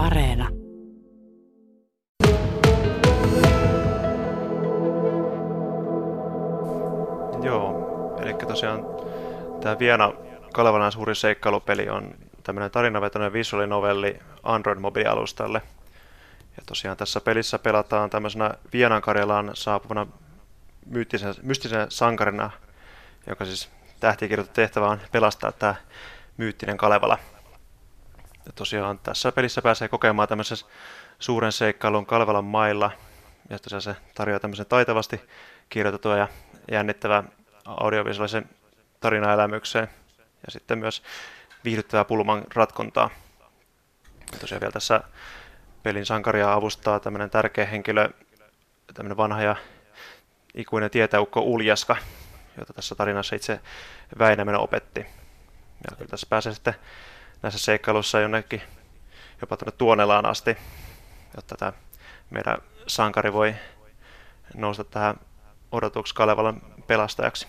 Areena. Joo, eli tosiaan tämä Viena Kalevalan suuri seikkailupeli on tämmöinen tarinavetoinen visuaalinovelli Android-mobiilialustalle. Ja tosiaan tässä pelissä pelataan tämmöisenä Vienan Karjalaan saapuvana mystisen, mystisen sankarina, joka siis tähtikirjoitettu tehtävä on pelastaa tämä myyttinen Kalevala. Ja tosiaan tässä pelissä pääsee kokemaan tämmöisen suuren seikkailun Kalevalan mailla, tosiaan se tarjoaa tämmöisen taitavasti kirjoitettua ja jännittävää audiovisuaalisen tarinaelämykseen ja sitten myös viihdyttävää pulman ratkontaa. Ja tosiaan vielä tässä pelin sankaria avustaa tämmöinen tärkeä henkilö, tämmöinen vanha ja ikuinen tietäukko Uljaska, jota tässä tarinassa itse Väinämön opetti. Ja kyllä tässä pääsee sitten näissä seikkailuissa jonnekin jopa tuonne Tuonelaan asti, jotta tämä meidän sankari voi nousta tähän odotuksi Kalevalan pelastajaksi.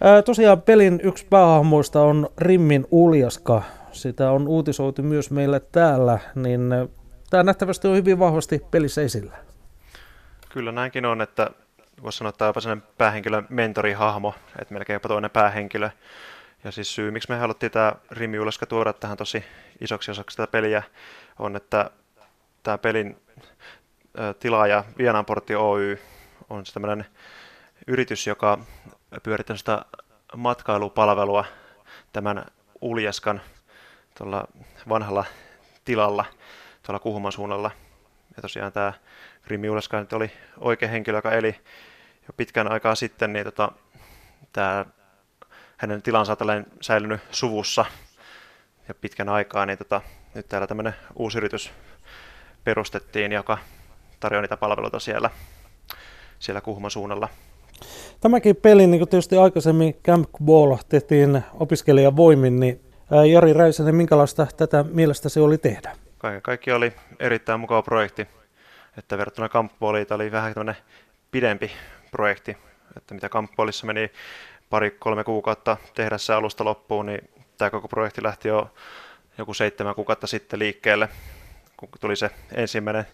Ää, tosiaan pelin yksi päähahmoista on Rimmin Uljaska. Sitä on uutisoitu myös meille täällä, niin tämä nähtävästi on hyvin vahvasti pelissä esillä. Kyllä näinkin on, että voisi sanoa, että tämä on päähenkilön mentorihahmo, että melkein jopa toinen päähenkilö. Ja siis syy, miksi me haluttiin tämä Rimmi Uljaska tuoda tähän tosi isoksi osaksi tätä peliä, on, että tämä pelin tilaaja Vienanportti Oy on tämmöinen yritys, joka pyörittää sitä matkailupalvelua tämän Uljaskan tuolla vanhalla tilalla tuolla Kuhman suunnalla. Ja tosiaan tämä Grimmi Uljaska nyt oli oikea henkilö, joka eli jo pitkän aikaa sitten, niin tota, tämä hänen tilansa on säilynyt suvussa ja pitkän aikaa, niin tota, nyt täällä tämmöinen uusi yritys perustettiin, joka tarjoaa niitä palveluita siellä, siellä Kuhman suunnalla. Tämäkin peli, niin kuin tietysti aikaisemmin Camp Ball tehtiin opiskelijan voimin, niin Jari Räisänen, minkälaista tätä mielestäsi oli tehdä? Kaiken kaikki oli erittäin mukava projekti, että verrattuna Camp Balliin oli vähän tämmöinen pidempi projekti, että mitä Camp Ballissa meni pari-kolme kuukautta tehdä se alusta loppuun, niin tämä koko projekti lähti jo joku seitsemän kuukautta sitten liikkeelle, kun tuli se ensimmäinen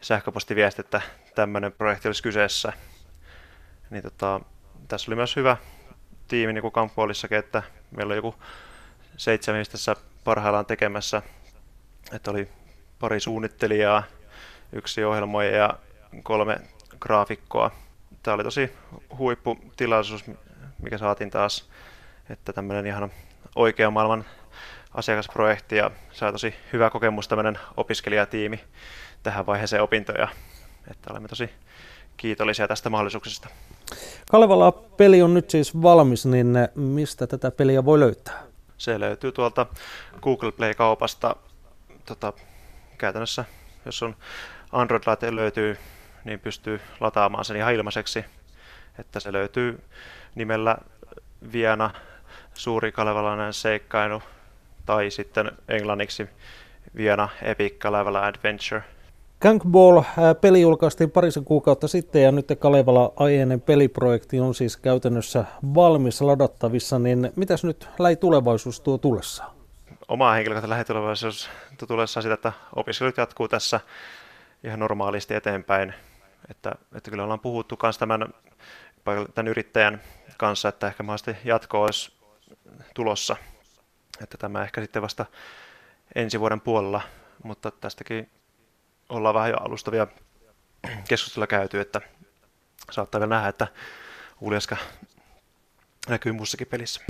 sähköpostiviesti, että tämmöinen projekti olisi kyseessä. Niin tota, tässä oli myös hyvä tiimi niin kuin Kamppuolissakin, että meillä oli joku seitsemän tässä parhaillaan tekemässä, että oli pari suunnittelijaa, yksi ohjelmoija ja kolme graafikkoa. Tämä oli tosi huipputilaisuus, mikä saatiin taas, että tämmöinen ihan oikea maailman asiakasprojekti ja sai tosi hyvä kokemus tämmöinen opiskelijatiimi tähän vaiheeseen opintoja. Että olemme tosi kiitollisia tästä mahdollisuuksesta. Kalevala peli on nyt siis valmis, niin mistä tätä peliä voi löytää? Se löytyy tuolta Google Play-kaupasta. Tota, käytännössä, jos on Android-laite löytyy, niin pystyy lataamaan sen ihan ilmaiseksi. Että se löytyy nimellä Viena suuri kalevalainen seikkailu tai sitten englanniksi Viena Epic Kalevala Adventure. Gankball peli julkaistiin parisen kuukautta sitten ja nyt Kalevala aienen peliprojekti on siis käytännössä valmis ladattavissa, niin mitäs nyt lähitulevaisuus tuo tullessaan? Oma henkilökohtainen lähitulevaisuus tuo tullessaan sitä, että opiskelut jatkuu tässä ihan normaalisti eteenpäin. Että, että kyllä ollaan puhuttu myös tämän, tämän yrittäjän kanssa, että ehkä mahdollisesti jatko olisi tulossa. Että tämä ehkä sitten vasta ensi vuoden puolella, mutta tästäkin ollaan vähän jo alustavia keskustelua käyty, että saattaa vielä nähdä, että Uljaska näkyy muussakin pelissä.